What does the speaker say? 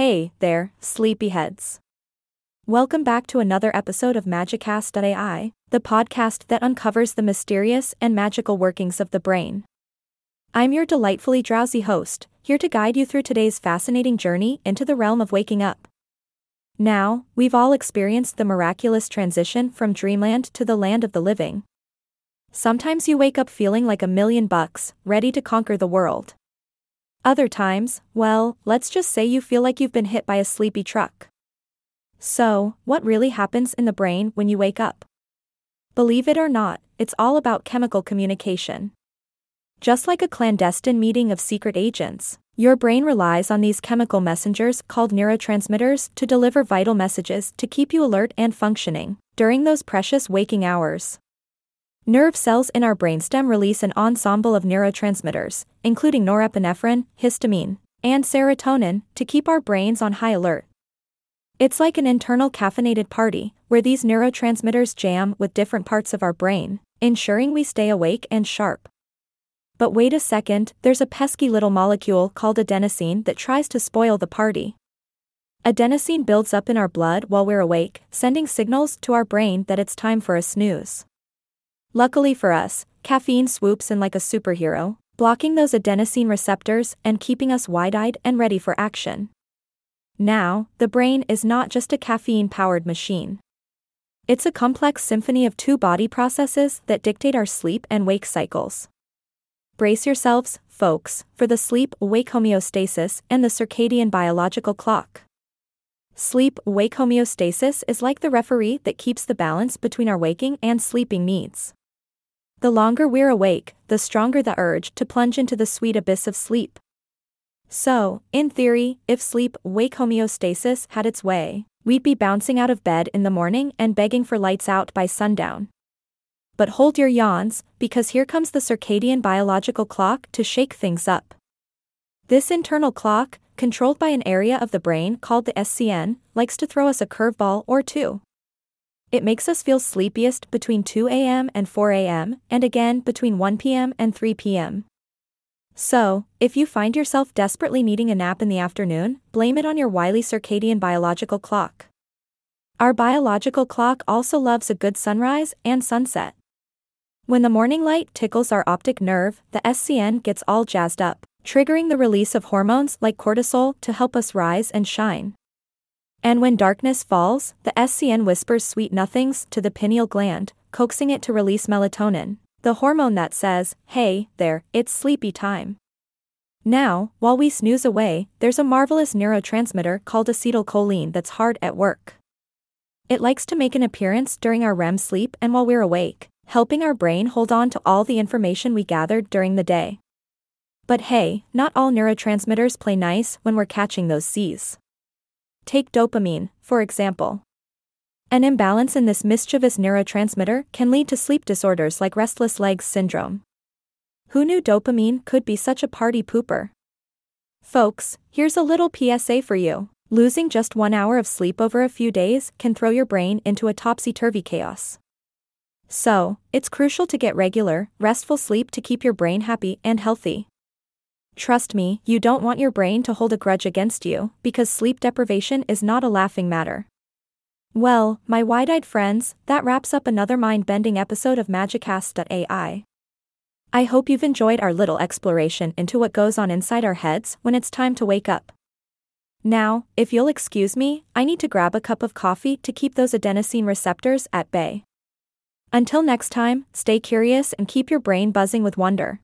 Hey there, sleepyheads. Welcome back to another episode of Magicast.ai, the podcast that uncovers the mysterious and magical workings of the brain. I'm your delightfully drowsy host, here to guide you through today's fascinating journey into the realm of waking up. Now, we've all experienced the miraculous transition from dreamland to the land of the living. Sometimes you wake up feeling like a million bucks, ready to conquer the world. Other times, well, let's just say you feel like you've been hit by a sleepy truck. So, what really happens in the brain when you wake up? Believe it or not, it's all about chemical communication. Just like a clandestine meeting of secret agents, your brain relies on these chemical messengers called neurotransmitters to deliver vital messages to keep you alert and functioning during those precious waking hours. Nerve cells in our brainstem release an ensemble of neurotransmitters, including norepinephrine, histamine, and serotonin, to keep our brains on high alert. It's like an internal caffeinated party, where these neurotransmitters jam with different parts of our brain, ensuring we stay awake and sharp. But wait a second, there's a pesky little molecule called adenosine that tries to spoil the party. Adenosine builds up in our blood while we're awake, sending signals to our brain that it's time for a snooze. Luckily for us, caffeine swoops in like a superhero, blocking those adenosine receptors and keeping us wide eyed and ready for action. Now, the brain is not just a caffeine powered machine. It's a complex symphony of two body processes that dictate our sleep and wake cycles. Brace yourselves, folks, for the sleep wake homeostasis and the circadian biological clock. Sleep wake homeostasis is like the referee that keeps the balance between our waking and sleeping needs. The longer we're awake, the stronger the urge to plunge into the sweet abyss of sleep. So, in theory, if sleep wake homeostasis had its way, we'd be bouncing out of bed in the morning and begging for lights out by sundown. But hold your yawns, because here comes the circadian biological clock to shake things up. This internal clock, controlled by an area of the brain called the SCN, likes to throw us a curveball or two. It makes us feel sleepiest between 2 a.m. and 4 a.m., and again between 1 p.m. and 3 p.m. So, if you find yourself desperately needing a nap in the afternoon, blame it on your wily circadian biological clock. Our biological clock also loves a good sunrise and sunset. When the morning light tickles our optic nerve, the SCN gets all jazzed up, triggering the release of hormones like cortisol to help us rise and shine. And when darkness falls, the SCN whispers sweet nothings to the pineal gland, coaxing it to release melatonin, the hormone that says, hey, there, it's sleepy time. Now, while we snooze away, there's a marvelous neurotransmitter called acetylcholine that's hard at work. It likes to make an appearance during our REM sleep and while we're awake, helping our brain hold on to all the information we gathered during the day. But hey, not all neurotransmitters play nice when we're catching those C's. Take dopamine, for example. An imbalance in this mischievous neurotransmitter can lead to sleep disorders like restless legs syndrome. Who knew dopamine could be such a party pooper? Folks, here's a little PSA for you. Losing just one hour of sleep over a few days can throw your brain into a topsy turvy chaos. So, it's crucial to get regular, restful sleep to keep your brain happy and healthy. Trust me, you don't want your brain to hold a grudge against you, because sleep deprivation is not a laughing matter. Well, my wide eyed friends, that wraps up another mind bending episode of Magicast.ai. I hope you've enjoyed our little exploration into what goes on inside our heads when it's time to wake up. Now, if you'll excuse me, I need to grab a cup of coffee to keep those adenosine receptors at bay. Until next time, stay curious and keep your brain buzzing with wonder.